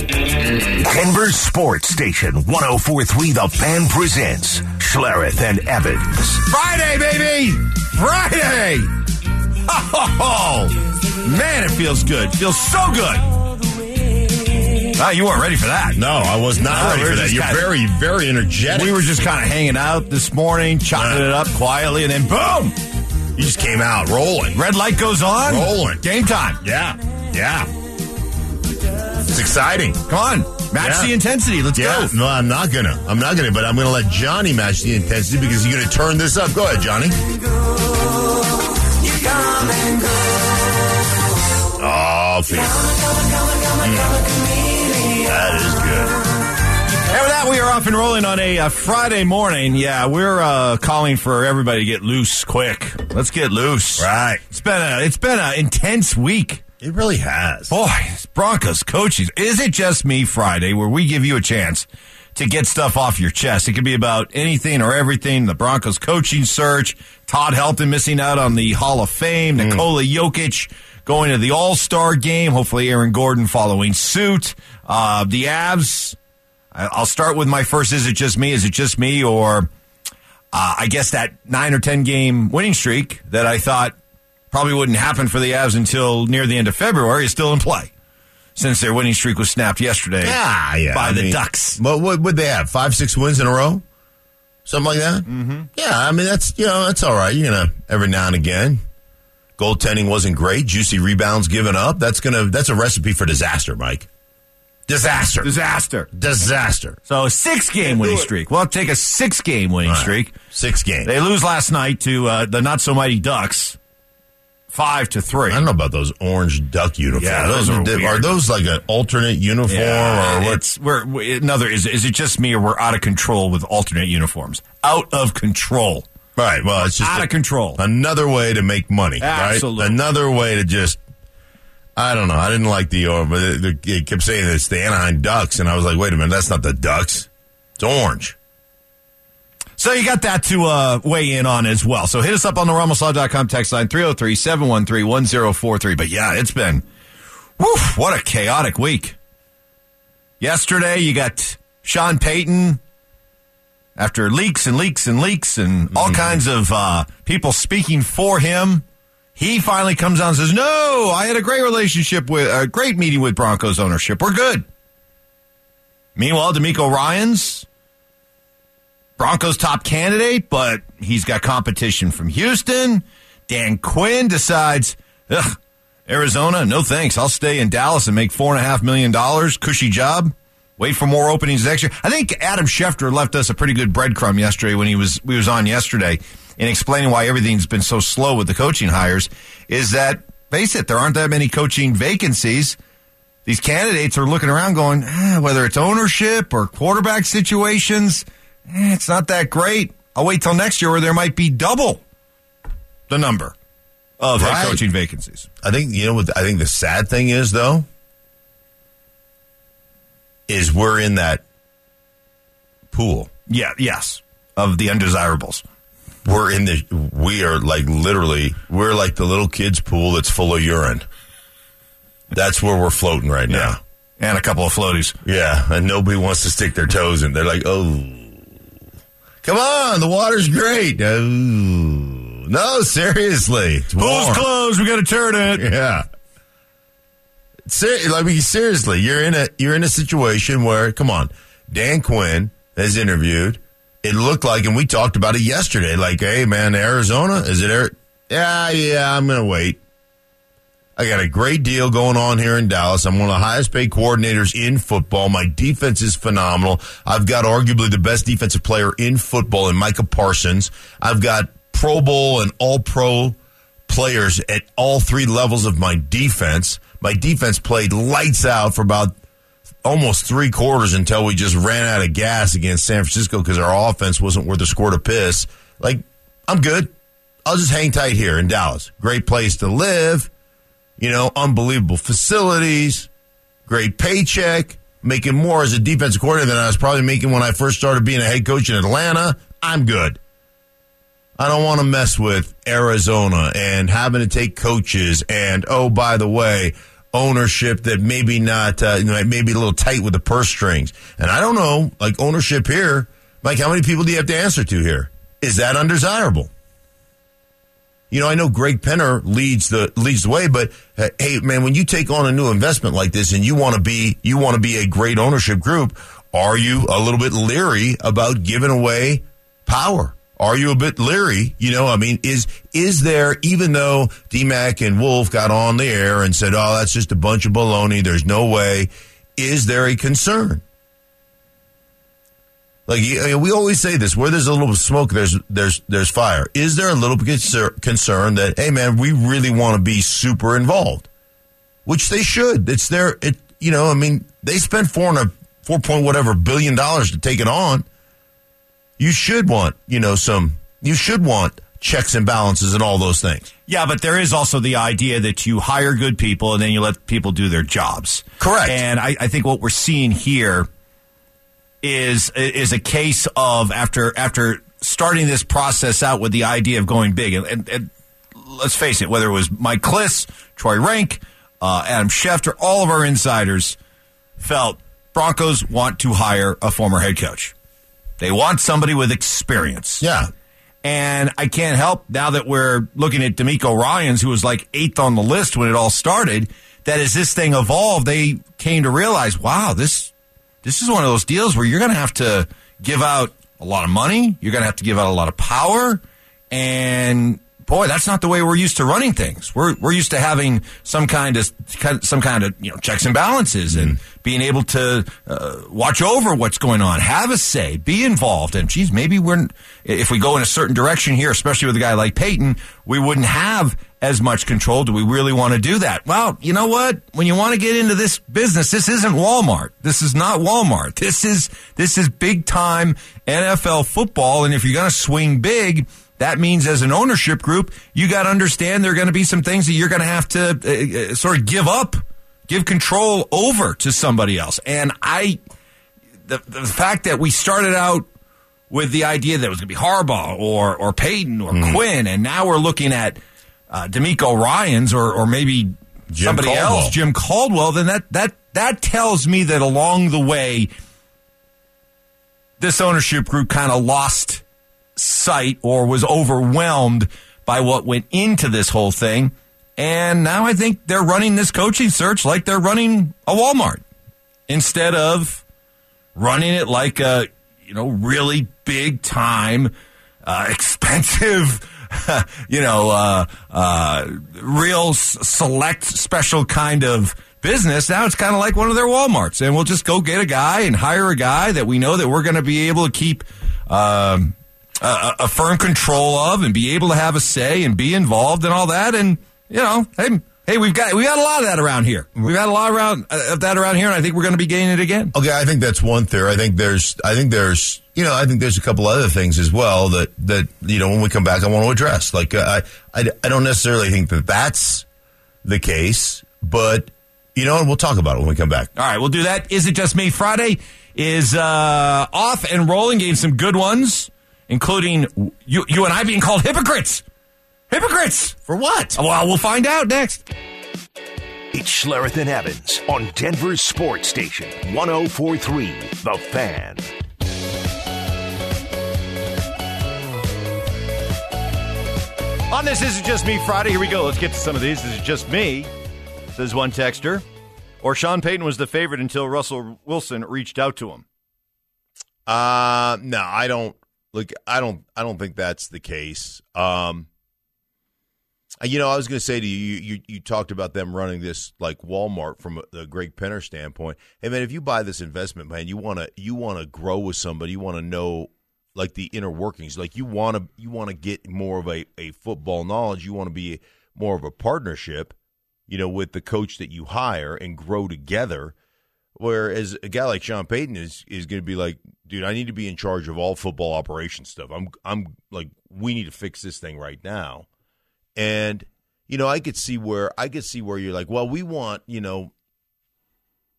Denver Sports Station 1043 The Fan presents Schlereth and Evans. Friday, baby! Friday! Oh, man, it feels good. Feels so good. Ah, you weren't ready for that. No, I was not No, ready we for that. You're kinda- very, very energetic. We were just kind of hanging out this morning, chopping Yeah. it up quietly, and then boom! you just came out rolling. Red light goes on. Rolling. Game time. Yeah, yeah. Exciting. Come on. Match Yeah. the intensity. Let's Yeah, go. no, I'm not gonna. I'm not gonna. But I'm gonna let Johnny match the intensity because he's gonna turn this up. Go ahead, Johnny. Oh, fever. Mm. That is good. And with that, we are off and rolling on a, uh Friday morning. Yeah, we're uh, calling for everybody to get loose quick. Let's get loose. Right. It's been a it's been an intense week. It really has. Boy, Broncos coaches. Is it just me Friday where we give you a chance to get stuff off your chest? It could be about anything or everything. The Broncos coaching search, Todd Helton missing out on the Hall of Fame, Nikola Jokic going to the All Star game. Hopefully, Aaron Gordon following suit. Uh, the Avs. I'll start with my first. Is it just me? Is it just me? Or uh, I guess that nine or ten game winning streak that I thought probably wouldn't happen for the Avs until near the end of February is still in play, since their winning streak was snapped yesterday Yeah, yeah. by I the mean, Ducks. What what would they have? Five, six wins in a row, something like that. Mm-hmm. Yeah, I mean that's you know that's all right. You're gonna every now and again. Goaltending wasn't great. Juicy rebounds given up. That's gonna that's a recipe for disaster, Mike. Disaster. Disaster. Disaster. So a six game winning streak. Well, take a six game winning All right. streak. Six games. They lose last night to uh, the not so mighty Ducks, five to three. I don't know about those orange duck uniforms. Yeah, those are are those like an alternate uniform Yeah, or what? it's we're, we another is is it just me or we're out of control with alternate uniforms? Out of control. Right. Well, it's just Out a- of control. Another way to make money. Absolutely. Right? Another way to just. I don't know. I didn't like the, uh, but it- it kept saying it's the Anaheim Ducks, and I was like, wait a minute, that's not the Ducks. It's orange. So you got that to uh, weigh in on as well. So hit us up on the RamosLaw.com text line 303-713-1043. But yeah, it's been, woof, what a chaotic week. Yesterday you got Sean Payton after leaks and leaks and leaks and all kinds of uh, people speaking for him. He finally comes out and says, no, I had a great relationship with, a great meeting with Broncos ownership. We're good. Meanwhile, DeMeco Ryans Broncos top candidate, but he's got competition from Houston. Dan Quinn decides, Ugh, Arizona, no thanks. I'll stay in Dallas and make four and a half million dollars. Cushy job. Wait for more openings next year. I think Adam Schefter left us a pretty good breadcrumb yesterday when he was we was on yesterday in explaining why everything's been so slow with the coaching hires. Is that face it, there aren't that many coaching vacancies these candidates are looking around going, ah, whether it's ownership or quarterback situations, eh, it's not that great. I'll wait till next year where there might be double the number of head coaching vacancies. I think, you know what, I think the sad thing is, though, is we're in that pool. Yeah, yes, of the undesirables. We're in the, we are like literally, we're like the little kid's pool that's full of urine. That's where we're floating right now. And a couple of floaties. Yeah, and nobody wants to stick their toes in. They're like, oh, come on, the water's great. Oh, no, seriously, Pool's closed. We got to turn it. Yeah. Ser- I mean, seriously, you're in a you're in a situation where, come on, Dan Quinn has interviewed. It looked like, and we talked about it yesterday. Like, hey, man, Arizona, is it? Ari- yeah, yeah, I'm gonna wait. I got a great deal going on here in Dallas. I'm one of the highest paid coordinators in football. My defense is phenomenal. I've got arguably the best defensive player in football in Micah Parsons. I've got Pro Bowl and All Pro players at all three levels of my defense. My defense played lights out for about almost three quarters until we just ran out of gas against San Francisco because our offense wasn't worth a squirt of piss. Like, I'm good. I'll just hang tight here in Dallas. Great place to live. You know, unbelievable facilities, great paycheck, making more as a defensive coordinator than I was probably making when I first started being a head coach in Atlanta. I'm good. I don't want to mess with Arizona and having to take coaches and oh by the way, ownership that maybe not, uh, you know, maybe a little tight with the purse strings. And I don't know, like ownership here, Mike, how many people do you have to answer to here? Is that undesirable? You know, I know Greg Penner leads the leads the way, but uh, hey, man, when you take on a new investment like this and you want to be you want to be a great ownership group, are you a little bit leery about giving away power? Are you a bit leery? You know, I mean, is is there even though DMAC and Wolf got on the air and said, "Oh, that's just a bunch of baloney. There's no way." Is there a concern? Like we always say this: where there's a little smoke, there's there's there's fire. Is there a little concern that hey, man, we really want to be super involved, which they should. It's their it. You know, I mean, they spent four and a four point whatever billion dollars to take it on you should want, you know, some, you should want checks and balances and all those things. Yeah, but there is also the idea that you hire good people and then you let people do their jobs. Correct. And I, I think what we're seeing here is is a case of after after starting this process out with the idea of going big and, and, and let's face it, whether it was Mike Klis, Troy Renck, uh, Adam Schefter, all of our insiders felt Broncos want to hire a former head coach. They want somebody with experience. Yeah. And I can't help now that we're looking at DeMeco Ryans, who was like eighth on the list when it all started, that as this thing evolved, they came to realize, wow, this this is one of those deals where you're going to have to give out a lot of money, you're going to have to give out a lot of power, and boy, that's not the way we're used to running things. We're we're used to having some kind of some kind of you know checks and balances and mm. being able to uh, watch over what's going on, have a say, be involved. And geez, maybe we're if we go in a certain direction here, especially with a guy like Payton, we wouldn't have as much control. Do we really want to do that? Well, you know what? When you want to get into this business, this isn't Walmart. This is not Walmart. This is this is big time NFL football. And if you're going to swing big that means as an ownership group, you got to understand there are going to be some things that you're going to have to uh, uh, sort of give up, give control over to somebody else. And I, the, the fact that we started out with the idea that it was going to be Harbaugh or, or Payton or mm. Quinn, and now we're looking at uh, DeMeco Ryans or, or maybe Jim somebody Caldwell. else, Jim Caldwell, then that, that, that tells me that along the way, this ownership group kind of lost sight or was overwhelmed by what went into this whole thing. And now I think they're running this coaching search like they're running a Walmart instead of running it like a, you know, really big time, uh, expensive, you know, uh, uh, real select special kind of business. Now it's kind of like one of their Walmarts, and we'll just go get a guy and hire a guy that we know that we're going to be able to keep um, a, a firm control of and be able to have a say and be involved and all that. And you know, hey, hey, we've got we got a lot of that around here. We've got a lot around uh, of that around here, and I think we're going to be gaining it again. Okay, I think that's one theory. I think there's, I think there's, you know, I think there's a couple other things as well that that you know when we come back, I want to address. Like, uh, I, I, I don't necessarily think that that's the case, but you know, and we'll talk about it when we come back. All right, we'll do that. Is it just me? Friday is uh, off and rolling. Gave some good ones including you, you and I being called hypocrites. Hypocrites! For what? Well, we'll find out next. It's Schlereth and Evans on Denver's Sports Station, 1043 The Fan. On this This Is It Just Me Friday, here we go. Let's get to some of these. This is just me, says one texter. Or Sean Payton was the favorite until Russell Wilson reached out to him. Uh, no, I don't. Look, I don't I don't think that's the case. Um, Uh, you know, I was going to say to you, you, you talked about them running this like Walmart from a, Greg Penner standpoint. Hey man, if you buy this investment, man, you want to you want to grow with somebody. You want to know like the inner workings. Like you want to you want to get more of a, a football knowledge. You want to be more of a partnership, you know, with the coach that you hire and grow together. Whereas a guy like Sean Payton is is going to be like, dude, I need to be in charge of all football operation stuff. I'm I'm like, we need to fix this thing right now. And you know, I could see where I could see where you're like, well, we want you know,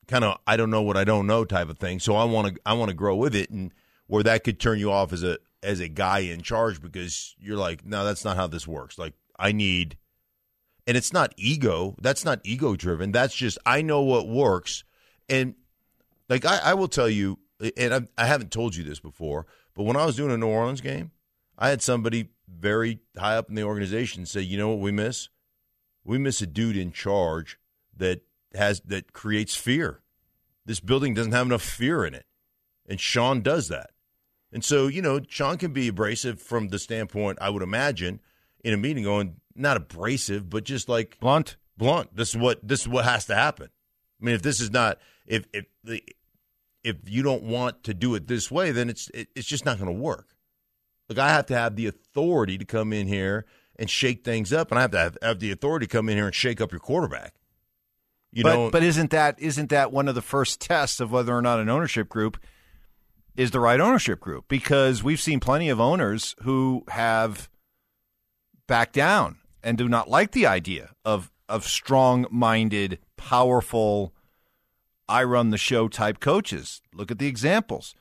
kind of I don't know what I don't know type of thing. So I want to I want to grow with it, and where that could turn you off as a as a guy in charge because you're like, no, that's not how this works. Like I need and it's not ego. That's not ego driven. That's just I know what works, and like I, I will tell you, and I, I haven't told you this before, but when I was doing a New Orleans game, I had somebody very high up in the organization say, "You know what we miss? We miss a dude in charge that has that creates fear. This building doesn't have enough fear in it, and Sean does that." And so, you know, Sean can be abrasive from the standpoint, I would imagine, in a meeting going, not abrasive, but just like Blunt. blunt. This is what this is what has to happen. I mean, if this is not if if the if you don't want to do it this way, then it's it, it's just not going to work. Like I have to have the authority to come in here and shake things up, and I have to have, have the authority to come in here and shake up your quarterback. You but, know, but isn't that isn't that one of the first tests of whether or not an ownership group is the right ownership group? Because we've seen plenty of owners who have backed down and do not like the idea of of strong minded, powerful, I run the show type coaches. Look at the examples.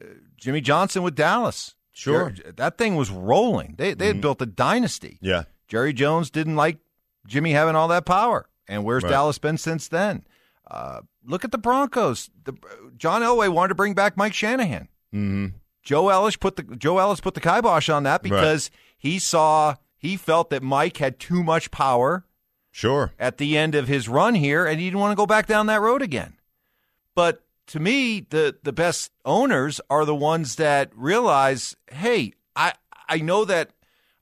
Uh, Jimmy Johnson with Dallas. Sure. Jer- that thing was rolling. They they had built a dynasty. yeah, Jerry Jones didn't like Jimmy having all that power. And where's Right. Dallas been since then? Uh, look at the Broncos. The, John Elway wanted to bring back Mike Shanahan. mm-hmm. Joe Ellis put the Joe Ellis put the kibosh on that because he saw he felt that Mike had too much power sure, at the end of his run here, and he didn't want to go back down that road again. But to me, the the best owners are the ones that realize, hey, I I know that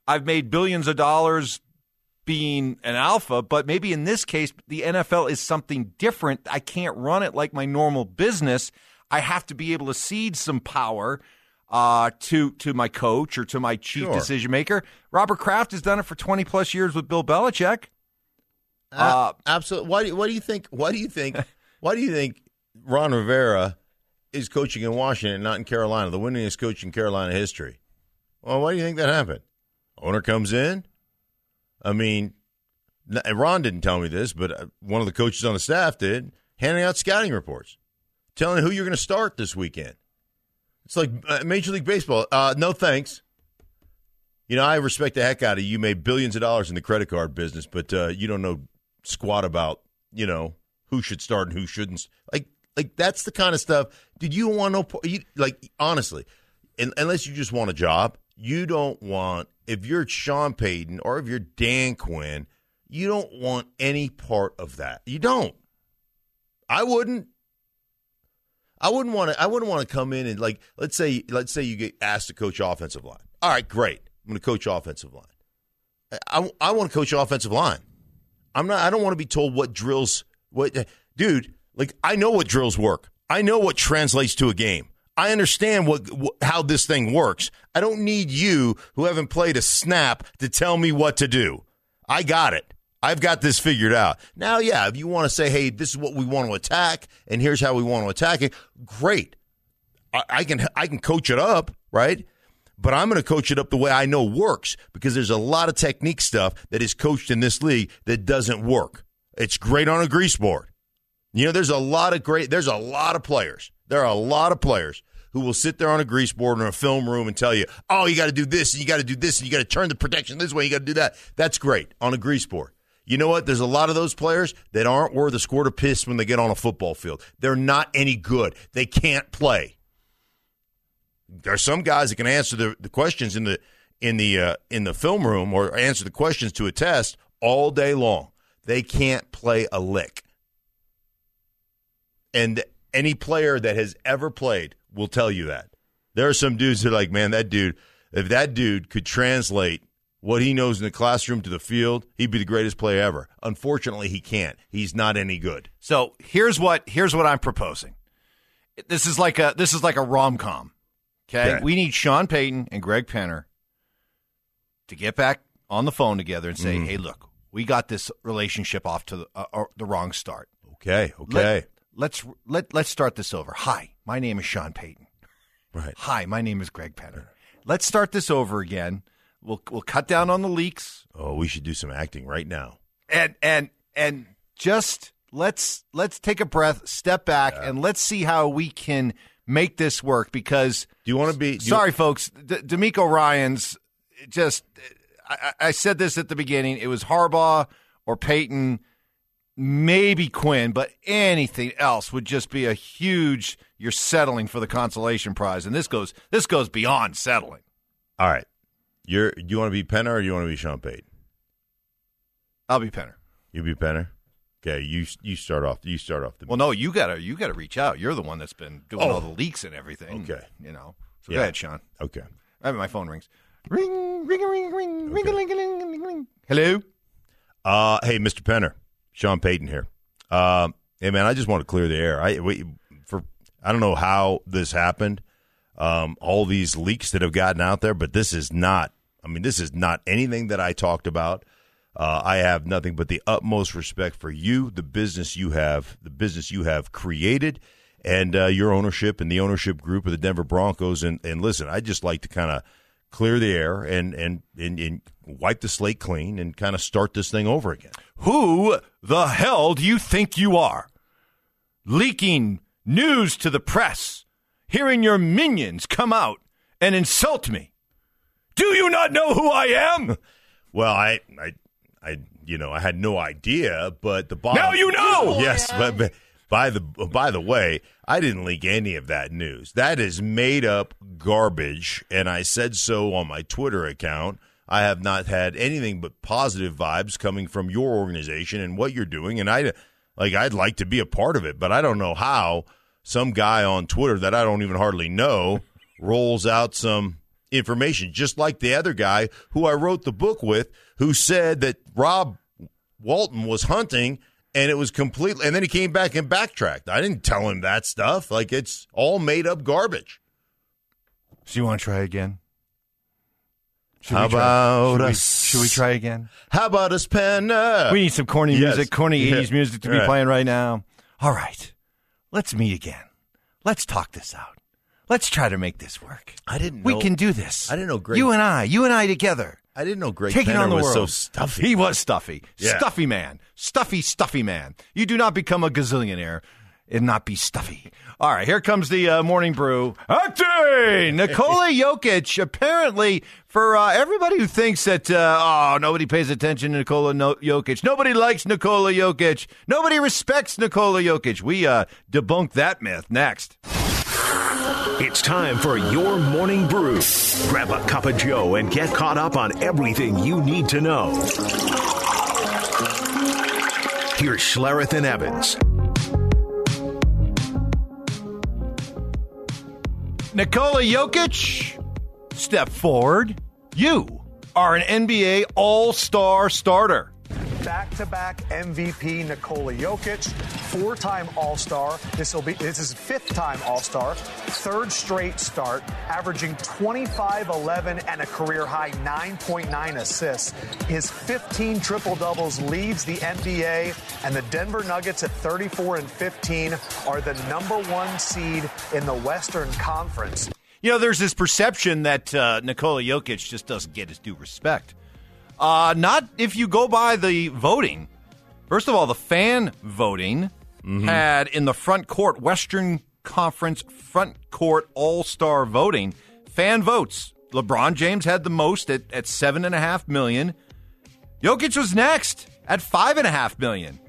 I've made billions of dollars being an alpha, but maybe in this case, the NFL is something different. I can't run it like my normal business. I have to be able to cede some power uh, to to my coach or to my chief Sure. decision maker. Robert Kraft has done it for twenty plus years with Bill Belichick. Uh, absolutely. Why do why do you think why do you think why do you think Ron Rivera is coaching in Washington, not in Carolina, the winningest coach in Carolina history? Well, why do you think that happened? Owner comes in. I mean, Ron didn't tell me this, but uh, one of the coaches on the staff did, handing out scouting reports, telling who you're going to start this weekend. It's like uh, Major League Baseball. Uh, no thanks. You know, I respect the heck out of you. You made billions of dollars in the credit card business, but uh, you don't know squat about you know who should start and who shouldn't. Like, like that's the kind of stuff. Did you want no? You, like, honestly, un- unless you just want a job, you don't want. If you're Sean Payton or if you're Dan Quinn, you don't want any part of that. You don't. I wouldn't. I wouldn't want to. I wouldn't want to come in and like, let's say, let's say you get asked to coach offensive line. All right, great. I'm going to coach offensive line. I, I, I want to coach offensive line. I'm not. I don't want to be told what drills. What, dude? Like I know what drills work. I know what translates to a game. I understand what, wh- how this thing works. I don't need you who haven't played a snap to tell me what to do. I got it. I've got this figured out. Now, yeah, if you want to say, hey, this is what we want to attack, and here's how we want to attack it, great. I, I can I can coach it up, right? But I'm going to coach it up the way I know works because there's a lot of technique stuff that is coached in this league that doesn't work. It's great on a grease board. You know, there's a lot of great, there's a lot of players. There are a lot of players who will sit there on a grease board in a film room and tell you, oh, you got to do this and you got to do this and you got to turn the protection this way, you got to do that. That's great on a grease board. You know what? There's a lot of those players that aren't worth a squirt of piss when they get on a football field. They're not any good. They can't play. There are some guys that can answer the, the questions in the in the uh, in the film room or answer the questions to a test all day long. They can't play a lick. And any player that has ever played will tell you that. There are some dudes that are like, man, that dude, if that dude could translate what he knows in the classroom to the field, he'd be the greatest player ever. Unfortunately, he can't. He's not any good. So here's what here's what I'm proposing. This is like a this is like a rom com. Okay? We need Sean Payton and Greg Penner to get back on the phone together and say, "Hey, look, we got this relationship off to the, uh, uh, the wrong start. Okay, okay. Let, let's let let's start this over. Hi, my name is Sean Payton. right. Hi, my name is Greg Penner. Let's start this over again. We'll we'll cut down on the leaks Oh, we should do some acting right now. and and and just let's let's take a breath, step back, and let's see how we can make this work. Because Do you want to be? do you- sorry, folks, D- DeMeco Ryan's just. I, I I said this at the beginning. It was Harbaugh or Payton, maybe Quinn, but anything else would just be a huge. You're settling for the consolation prize, and this goes this goes beyond settling. All right, you're you want to be Penner or you want to be Sean Payton? I'll be Penner. You be Penner. Okay, you you start off. You start off the. Well, no, you gotta you gotta reach out. You're the one that's been doing oh. all the leaks and everything. Okay, you know. So yeah. go ahead, Sean. Okay. I mean, my phone rings. Ring, ring, ring, ring, okay. ring, ring, ring, ring. Hello. Uh, hey, Mr. Penner. Sean Payton here. Um, hey man, I just want to clear the air. I we, for I don't know how this happened. Um, all these leaks that have gotten out there, but this is not. I mean, this is not anything that I talked about. Uh, I have nothing but the utmost respect for you, the business you have, the business you have created, and uh, your ownership and the ownership group of the Denver Broncos. And, and listen, I just like to kind of clear the air and, and, and, and wipe the slate clean and kind of start this thing over again. Who the hell do you think you are? Leaking news to the press, hearing your minions come out and insult me. Do you not know who I am? Well, I, I, I, you know, I had no idea, but the bottom. Now you know! Yes, oh, but, but by the by the way, I didn't leak any of that news. That is made up garbage, and I said so on my Twitter account. I have not had anything but positive vibes coming from your organization and what you're doing, and I like I'd like to be a part of it, but I don't know how some guy on Twitter that I don't even hardly know rolls out some information, just like the other guy who I wrote the book with, who said that Rob Walton was hunting and it was completely, and then he came back and backtracked. I didn't tell him that stuff. Like it's all made up garbage. So you want to try again? Should How we about should we, us? should we try again? How about us, Penner? We need some corny Yes. music, corny Yeah. 80s music to be Right. playing right now. All right. Let's meet again. Let's talk this out. Let's try to make this work. I didn't. We can do this. I didn't know Greg- You and I, you and I together. I didn't know Greg Taking Penner on the was world. so stuffy. He was stuffy. Yeah. Stuffy man. Stuffy, stuffy man. You do not become a gazillionaire and not be stuffy. All right, here comes the uh, morning brew. Acting! Nikola Jokic, apparently, for uh, everybody who thinks that, uh, oh, nobody pays attention to Nikola no- Jokic, nobody likes Nikola Jokic, nobody respects Nikola Jokic. We uh, debunk that myth next. It's time for your morning brew. Grab a cup of Joe and get caught up on everything you need to know. Here's Schlereth and Evans. Nikola Jokic, step forward. You are an NBA All Star starter. Back-to-back MVP Nikola Jokic, four-time All-Star. This will be this is fifth-time All-Star, third straight start, averaging 25, 11, and a career high 9.9 assists. His 15 triple doubles leads the NBA, and the Denver Nuggets at 34 and 15 are the number one seed in the Western Conference. You know, there's this perception that uh, Nikola Jokic just doesn't get his due respect. Uh, not if you go by the voting. First of all, the fan voting had in the front court, Western Conference front court all star voting, fan votes. LeBron James had the most at, at seven and a half million. Jokic was next at five and a half million.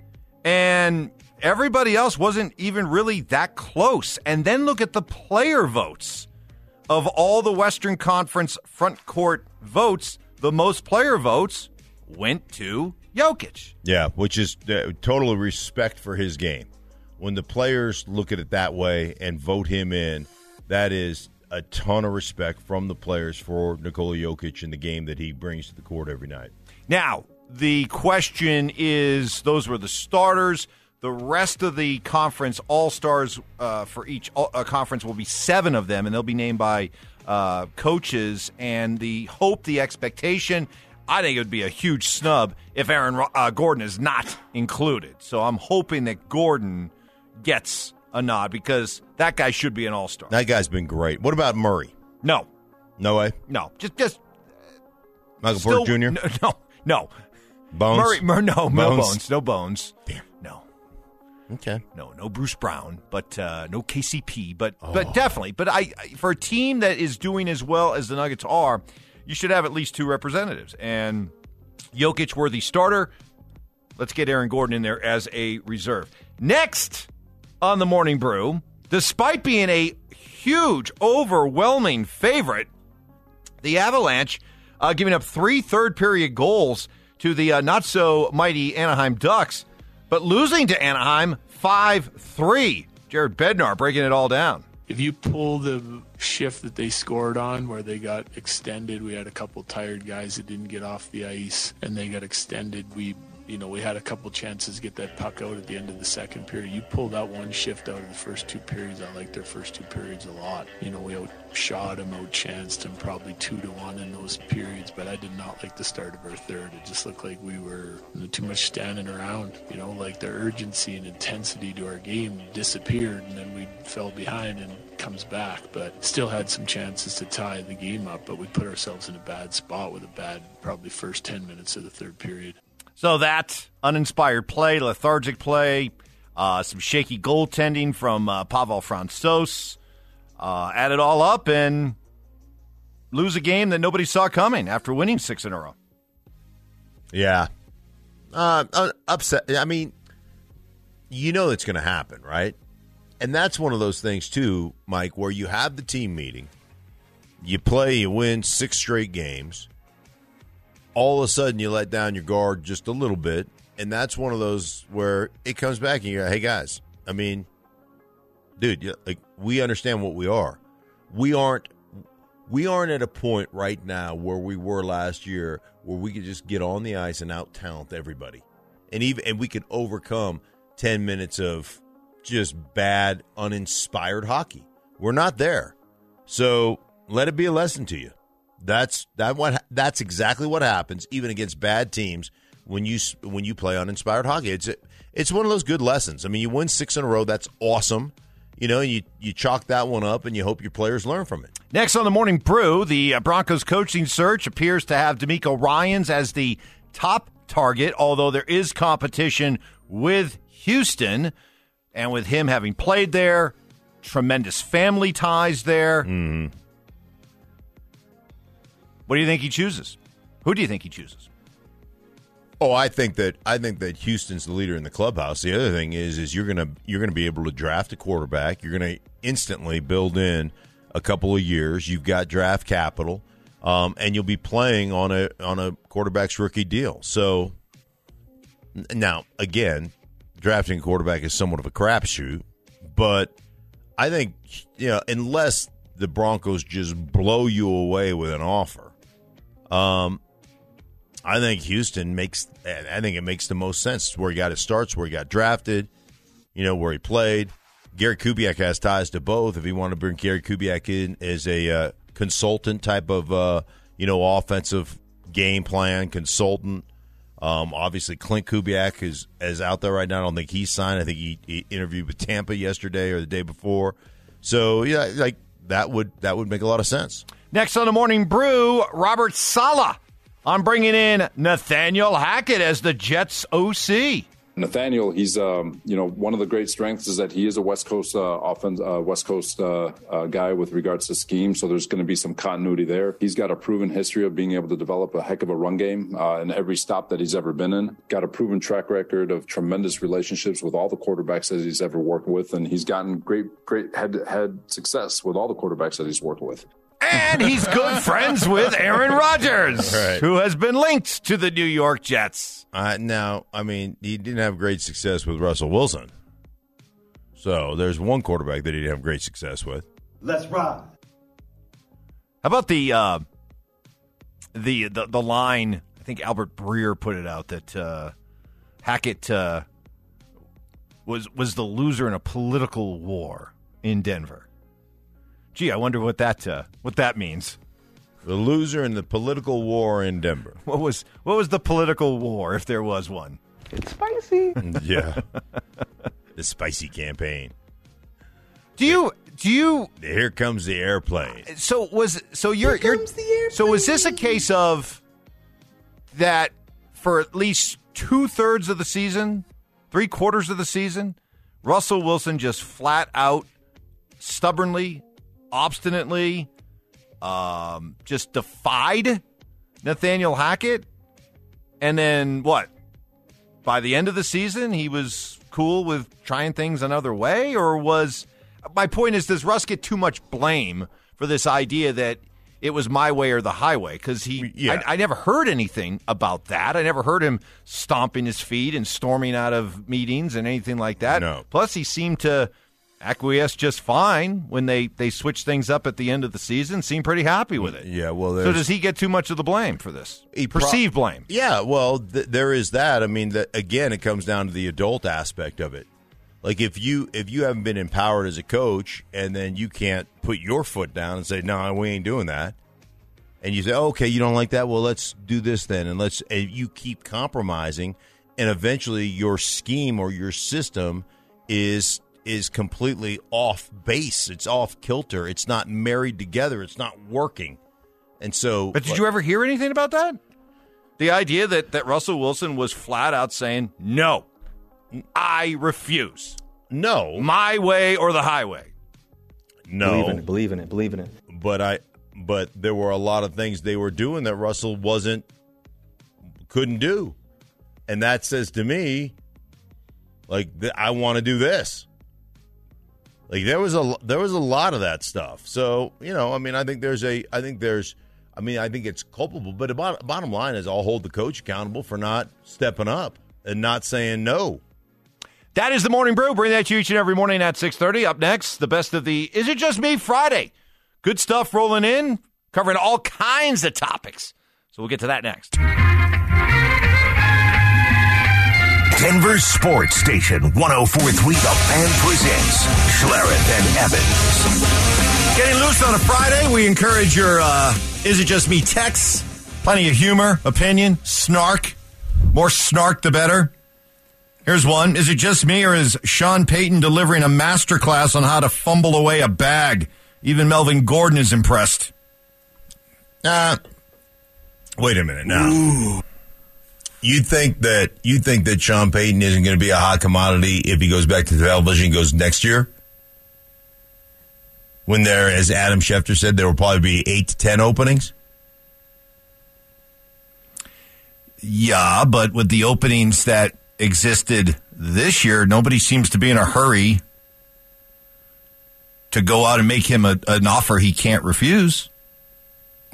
And everybody else wasn't even really that close. And then look at the player votes. Of all the Western Conference front court votes, the most player votes went to Jokic. Yeah, which is uh, total respect for his game. When the players look at it that way and vote him in, that is a ton of respect from the players for Nikola Jokic and the game that he brings to the court every night. Now, the question is those were the starters. The rest of the conference all stars uh, for each uh, conference will be seven of them, and they'll be named by uh, coaches. And the hope, the expectation, I think it would be a huge snub if Aaron uh, Gordon is not included. So I'm hoping that Gordon gets a nod because that guy should be an all star. That guy's been great. What about Murray? No, No way. no, just just Michael still, Porter Jr. No, no, no. Bones. Murray, Mur- no, no Bones. bones, no bones. Damn. Okay. No, no Bruce Brown, but uh, no KCP, but Oh. but definitely. But I, I for a team that is doing as well as the Nuggets are, you should have at least two representatives. And Jokic were the starter. Let's get Aaron Gordon in there as a reserve. Next on the Morning Brew, despite being a huge, overwhelming favorite, the Avalanche uh, giving up three third period goals to the uh, not so mighty Anaheim Ducks, but losing to Anaheim 5 3. Jared Bednar breaking it all down. If you pull the shift that they scored on where they got extended, we had a couple tired guys that didn't get off the ice and they got extended. We you know, we had a couple chances to get that puck out at the end of the second period. You pull that one shift out of the first two periods. I like their first two periods a lot. You know, we outshot them, outchanced them probably two to one in those periods, but I did not like the start of our third. It just looked like we were too much standing around. You know, like the urgency and intensity to our game disappeared, and then we fell behind and comes back, but still had some chances to tie the game up. But we put ourselves in a bad spot with a bad, probably first 10 minutes of the third period. So that uninspired play, lethargic play, uh, some shaky goaltending from uh, Pavel Francouz, uh, add it all up and lose a game that nobody saw coming after winning six in a row. Yeah. Uh, upset. I mean, you know it's going to happen, right? And that's one of those things, too, Mike, where you have the team meeting, you play, you win six straight games all of a sudden you let down your guard just a little bit, and that's one of those where it comes back and you go, "Hey guys, I mean, dude, like we understand what we are. We aren't we aren't at a point right now where we were last year where we could just get on the ice and out talent everybody, and even and we could overcome ten minutes of just bad, uninspired hockey. We're not there, so let it be a lesson to you. That's that what that's exactly what happens even against bad teams when you when you play uninspired hockey. It's it's one of those good lessons. I mean, you win six in a row. That's awesome. You know, you you chalk that one up, and you hope your players learn from it. Next on the morning brew, the uh, Broncos coaching search appears to have DeMeco Ryans as the top target, although there is competition with Houston, and with him having played there, tremendous family ties there. Mm-hmm. What do you think he chooses? Who do you think he chooses? Oh, I think that I think that Houston's the leader in the clubhouse. The other thing is is you're gonna you're gonna be able to draft a quarterback. You're gonna instantly build in a couple of years. You've got draft capital, um, and you'll be playing on a on a quarterback's rookie deal. So now again, drafting a quarterback is somewhat of a crapshoot, but I think you know unless the Broncos just blow you away with an offer um, I think Houston makes. I think it makes the most sense. where he got his starts, where he got drafted, you know, where he played. Gary Kubiak has ties to both. If he wanted to bring Gary Kubiak in as a uh, consultant type of, uh, you know, offensive game plan consultant. Um, obviously, Clint Kubiak is is out there right now. I don't think he's signed. I think he, he interviewed with Tampa yesterday or the day before. So yeah, like that would that would make a lot of sense. Next on the Morning Brew, Robert Saleh. I'm bringing in Nathaniel Hackett as the Jets OC. Nathaniel, he's um, you know one of the great strengths is that he is a West Coast uh, offense, uh, West Coast uh, uh guy with regards to scheme. So there's going to be some continuity there. He's got a proven history of being able to develop a heck of a run game uh, in every stop that he's ever been in. Got a proven track record of tremendous relationships with all the quarterbacks that he's ever worked with, and he's gotten great great head head success with all the quarterbacks that he's worked with. And he's good friends with Aaron Rodgers, right. who has been linked to the New York Jets. Uh, now, I mean, he didn't have great success with Russell Wilson. So there's one quarterback that he didn't have great success with. Let's ride. How about the uh, the, the the line? I think Albert Breer put it out that uh, Hackett uh, was was the loser in a political war in Denver. Gee, I wonder what that uh, what that means. The loser in the political war in Denver. What was what was the political war if there was one? It's spicy. yeah. the spicy campaign. Do you do you Here comes the airplane. So was so you're Here you're So was this a case of that for at least two thirds of the season, three quarters of the season, Russell Wilson just flat out stubbornly obstinately um, just defied Nathaniel Hackett. And then what? by the end of the season he was cool with trying things another way, or was my point is does Russ get too much blame for this idea that it was my way or the highway? Because he, Yeah. I, I never heard anything about that. I never heard him stomping his feet and storming out of meetings and anything like that. No. Plus, he seemed to acquiesce just fine when they they switched things up at the end of the season. Seemed pretty happy with it. Yeah, well, So does he get too much of the blame for this? He pro- Perceived blame. Yeah, well, th- there is that. I mean, that, again, it comes down to the adult aspect of it. Like if you if you haven't been empowered as a coach, and then you can't put your foot down and say, "No, we ain't doing that," and you say, "Okay, you don't like that? Well, let's do this then," and let's and you keep compromising, and eventually your scheme or your system is is completely off base. It's off kilter. It's not married together. It's not working. And so, But did you ever hear anything about that? The idea that, that Russell Wilson was flat out saying, no, I refuse. No, My way or the highway. no. Believe in it. Believe in it. Believe in it. but I but there were a lot of things they were doing that Russell wasn't couldn't do. And that says to me like th- I want to do this. Like there was a there was a lot of that stuff. So, you know, I mean, I think there's a I think there's I mean, I think it's culpable, but the bottom, line is I'll hold the coach accountable for not stepping up and not saying no. That is the Morning Brew. Bring that to you each and every morning at 6.30. Up next, the best of the Is It Just Me Friday. Good stuff rolling in, covering all kinds of topics. So we'll get to that next. Denver's sports station 1043 The Fan presents Schlereth and Evans. Getting loose on a Friday. We encourage your uh, Is It Just Me texts. Plenty of humor, opinion, snark. More snark, the better. Here's one. Is it just me or is Sean Payton delivering a masterclass on how to fumble away a bag? Even Melvin Gordon is impressed. Uh, wait a minute now. You think that you think that Sean Payton isn't going to be a hot commodity if he goes back to television and goes next year? When there, as Adam Schefter said, there will probably be eight to ten openings. Yeah, but with the openings that existed this year, nobody seems to be in a hurry to go out and make him a, an offer he can't refuse.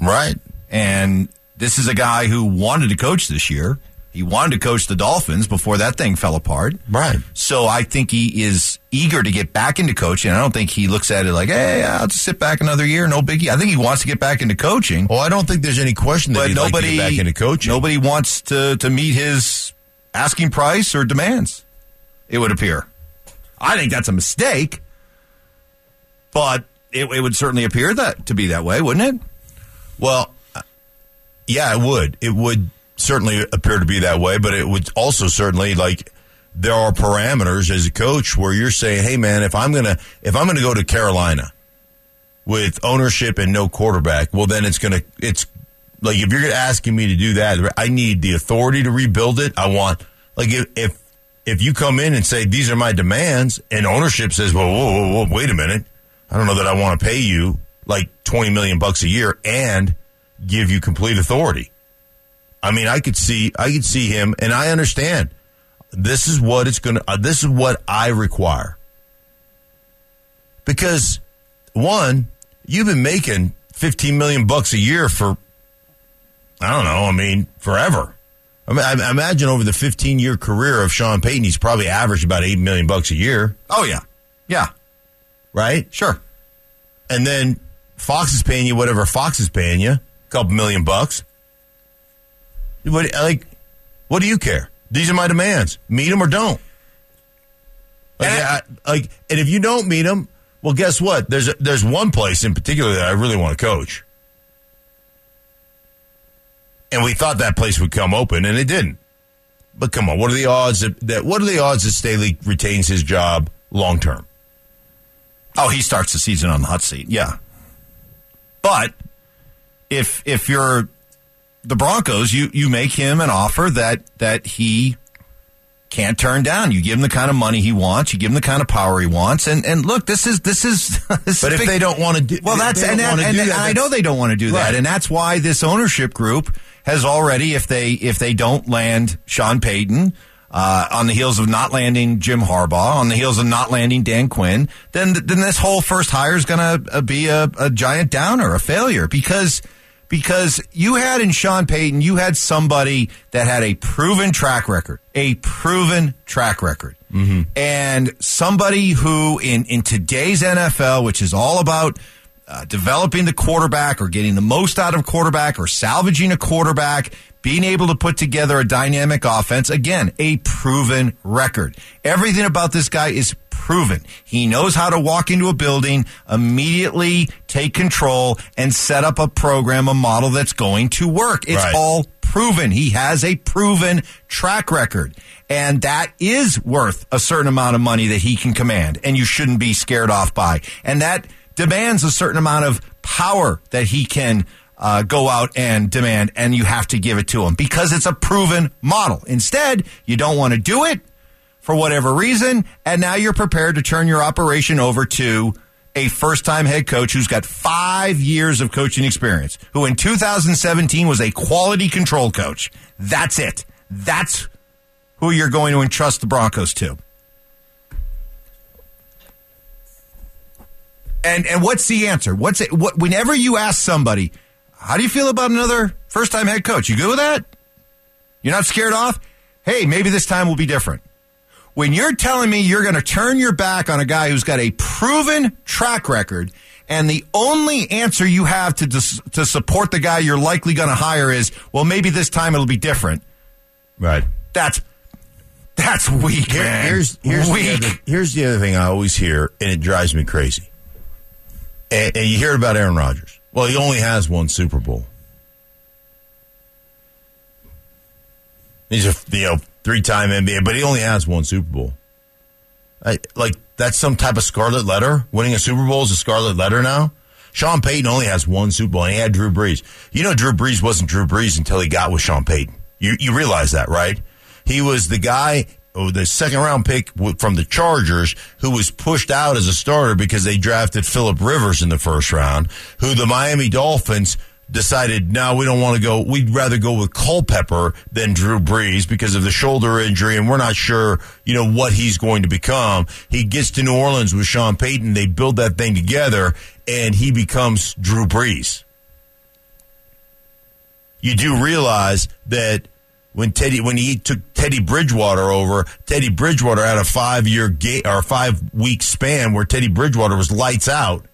Right. And this is a guy who wanted to coach this year. He wanted to coach the Dolphins before that thing fell apart. Right. So I think he is eager to get back into coaching. I don't think he looks at it like, hey, I'll just sit back another year, no biggie. I think he wants to get back into coaching. Well, I don't think there's any question that but like nobody get back into coaching. Nobody wants to to meet his asking price or demands. It would appear. I think that's a mistake, but it, it would certainly appear that to be that way, wouldn't it? Well, uh, yeah, it would. It would certainly appear to be that way, but it would also certainly like there are parameters as a coach where you're saying, "Hey, man, if I'm gonna if I'm gonna go to Carolina with ownership and no quarterback, well, then it's gonna it's like if you're asking me to do that, I need the authority to rebuild it. I want like if if, if you come in and say these are my demands, and ownership says, "Well, whoa, whoa, whoa, wait a minute, I don't know that I want to pay you like twenty million bucks a year and give you complete authority." I mean, I could see, I could see him, and I understand. This is what it's going to. Uh, this is what I require. Because one, you've been making fifteen million bucks a year for, I don't know. I mean, forever. I, mean, I imagine over the fifteen year career of Sean Payton, he's probably averaged about eight million bucks a year, Oh yeah, yeah, right? sure. And then Fox is paying you whatever Fox is paying you, a couple million bucks. What, like, what do you care? These are my demands. Meet them or don't. Like, And I, like, and if you don't meet them, well, guess what? There's a, there's one place in particular that I really want to coach, and we thought that place would come open, and it didn't. But come on, what are the odds that, that what are the odds that Staley retains his job long term? Oh, he starts the season on the hot seat. Yeah. But if if you're the Broncos, you you make him an offer that that he can't turn down. You give him the kind of money he wants. You give him the kind of power he wants. And and look, this is this is. This But is if big- they don't want to do, well, that's and, that, and, do and that, I know they don't want to do that, and that's why this ownership group has already, if they if they don't land Sean Payton, uh, on the heels of not landing Jim Harbaugh, on the heels of not landing Dan Quinn, then then this whole first hire is going to uh, be a, a giant downer, a failure because because you had in Sean Payton, you had somebody that had a proven track record, a proven track record. Mm-hmm. And somebody who in, in today's NFL, which is all about uh, developing the quarterback or getting the most out of quarterback or salvaging a quarterback, being able to put together a dynamic offense, again, a proven record. Everything about this guy is proven. He knows how to walk into a building, immediately take control, and set up a program, a model that's going to work. It's Right. all proven. He has a proven track record. And that is worth a certain amount of money that he can command, and you shouldn't be scared off by. And that demands a certain amount of power that he can uh, go out and demand, and you have to give it to him because it's a proven model. Instead, you don't want to do it for whatever reason, and now you're prepared to turn your operation over to a first time head coach who's got five years of coaching experience, who in 2017 was a quality control coach. That's it. That's who you're going to entrust the Broncos to. And and what's the answer? What's it? What, whenever you ask somebody, how do you feel about another first time head coach? You good with that? You're not scared off? Hey, maybe this time will be different. When you're telling me you're going to turn your back on a guy who's got a proven track record, and the only answer you have to dis- to support the guy you're likely going to hire is, well, maybe this time it'll be different. Right. That's that's weak, Here- man. here's here's the, other, here's the other thing I always hear, and it drives me crazy. And, and you hear about Aaron Rodgers. Well, he only has one Super Bowl. He's a you know three time MVP, but he only has one Super Bowl. I, like that's some type of scarlet letter. Winning a Super Bowl is a scarlet letter now. Sean Payton only has one Super Bowl, and he had Drew Brees. You know, Drew Brees wasn't Drew Brees until he got with Sean Payton. You you realize that, right? He was the guy, oh, the second round pick from the Chargers, who was pushed out as a starter because they drafted Philip Rivers in the first round, who the Miami Dolphins decided, no, we don't want to go. We'd rather go with Culpepper than Drew Brees because of the shoulder injury, and we're not sure, you know, what he's going to become. He gets to New Orleans with Sean Payton. They build that thing together, and he becomes Drew Brees. You do realize that when Teddy when he took Teddy Bridgewater over, Teddy Bridgewater had a five year ga- or five week span where Teddy Bridgewater was lights out,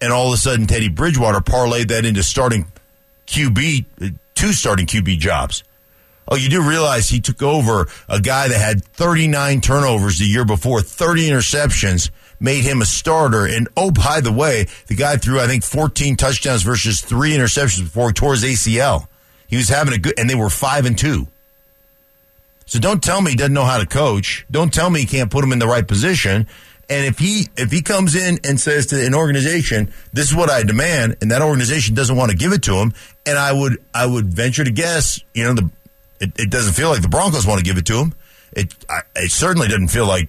and all of a sudden Teddy Bridgewater parlayed that into starting QB, two starting QB jobs. Oh, you do realize he took over a guy that had 39 turnovers the year before, 30 interceptions, made him a starter. And oh, by the way, the guy threw, I think, 14 touchdowns versus three interceptions before he tore his ACL. He was having a good, and they were five and two. So don't tell me he doesn't know how to coach. Don't tell me he can't put him in the right position. And if he if he comes in and says to an organization, "This is what I demand," and that organization doesn't want to give it to him, and I would I would venture to guess, you know, the it, it doesn't feel like the Broncos want to give it to him. It I, it certainly doesn't feel like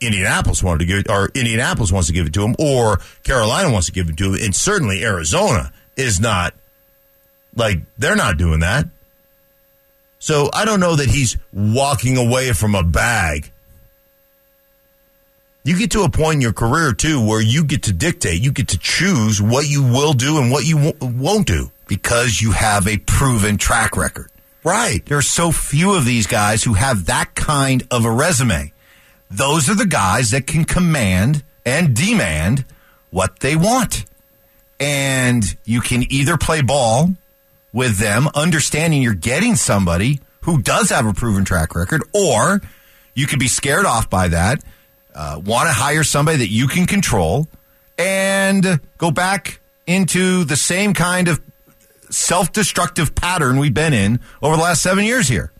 Indianapolis wanted to give it, or Indianapolis wants to give it to him, or Carolina wants to give it to him, and certainly Arizona is not like they're not doing that. So I don't know that he's walking away from a bag. You get to a point in your career too where you get to dictate, you get to choose what you will do and what you wo- won't do. because you have a proven track record. Right. There are so few of these guys who have that kind of a resume. Those are the guys that can command and demand what they want. And you can either play ball with them, understanding you're getting somebody who does have a proven track record, or you could be scared off by that, uh, want to hire somebody that you can control, and go back into the same kind of self destructive pattern we've been in over the last seven years here.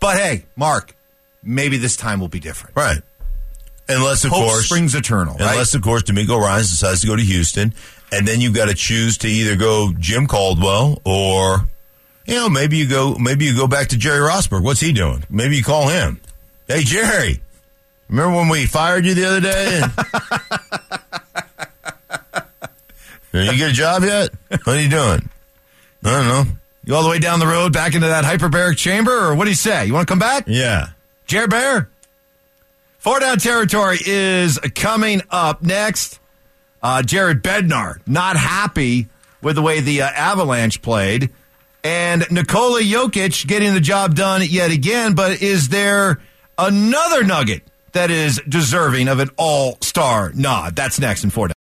But hey, Mark, maybe this time will be different. Right. Unless of Hope course springs eternal, right? Unless of course DeMeco Ryan's decides to go to Houston, and then you've got to choose to either go Jim Caldwell or you know maybe you go maybe you go back to Jerry Rosburg. What's he doing? Maybe you call him. Hey Jerry, remember when we fired you the other day? Did you get a job yet? What are you doing? I don't know. You all the way down the road back into that hyperbaric chamber, or what do you say? You want to come back? Yeah. Jared Bear. Four down territory is coming up next. Uh, Jared Bednar not happy with the way the uh, Avalanche played, and Nikola Jokic getting the job done yet again. But is there another nugget that is deserving of an All Star nod? That's next in four.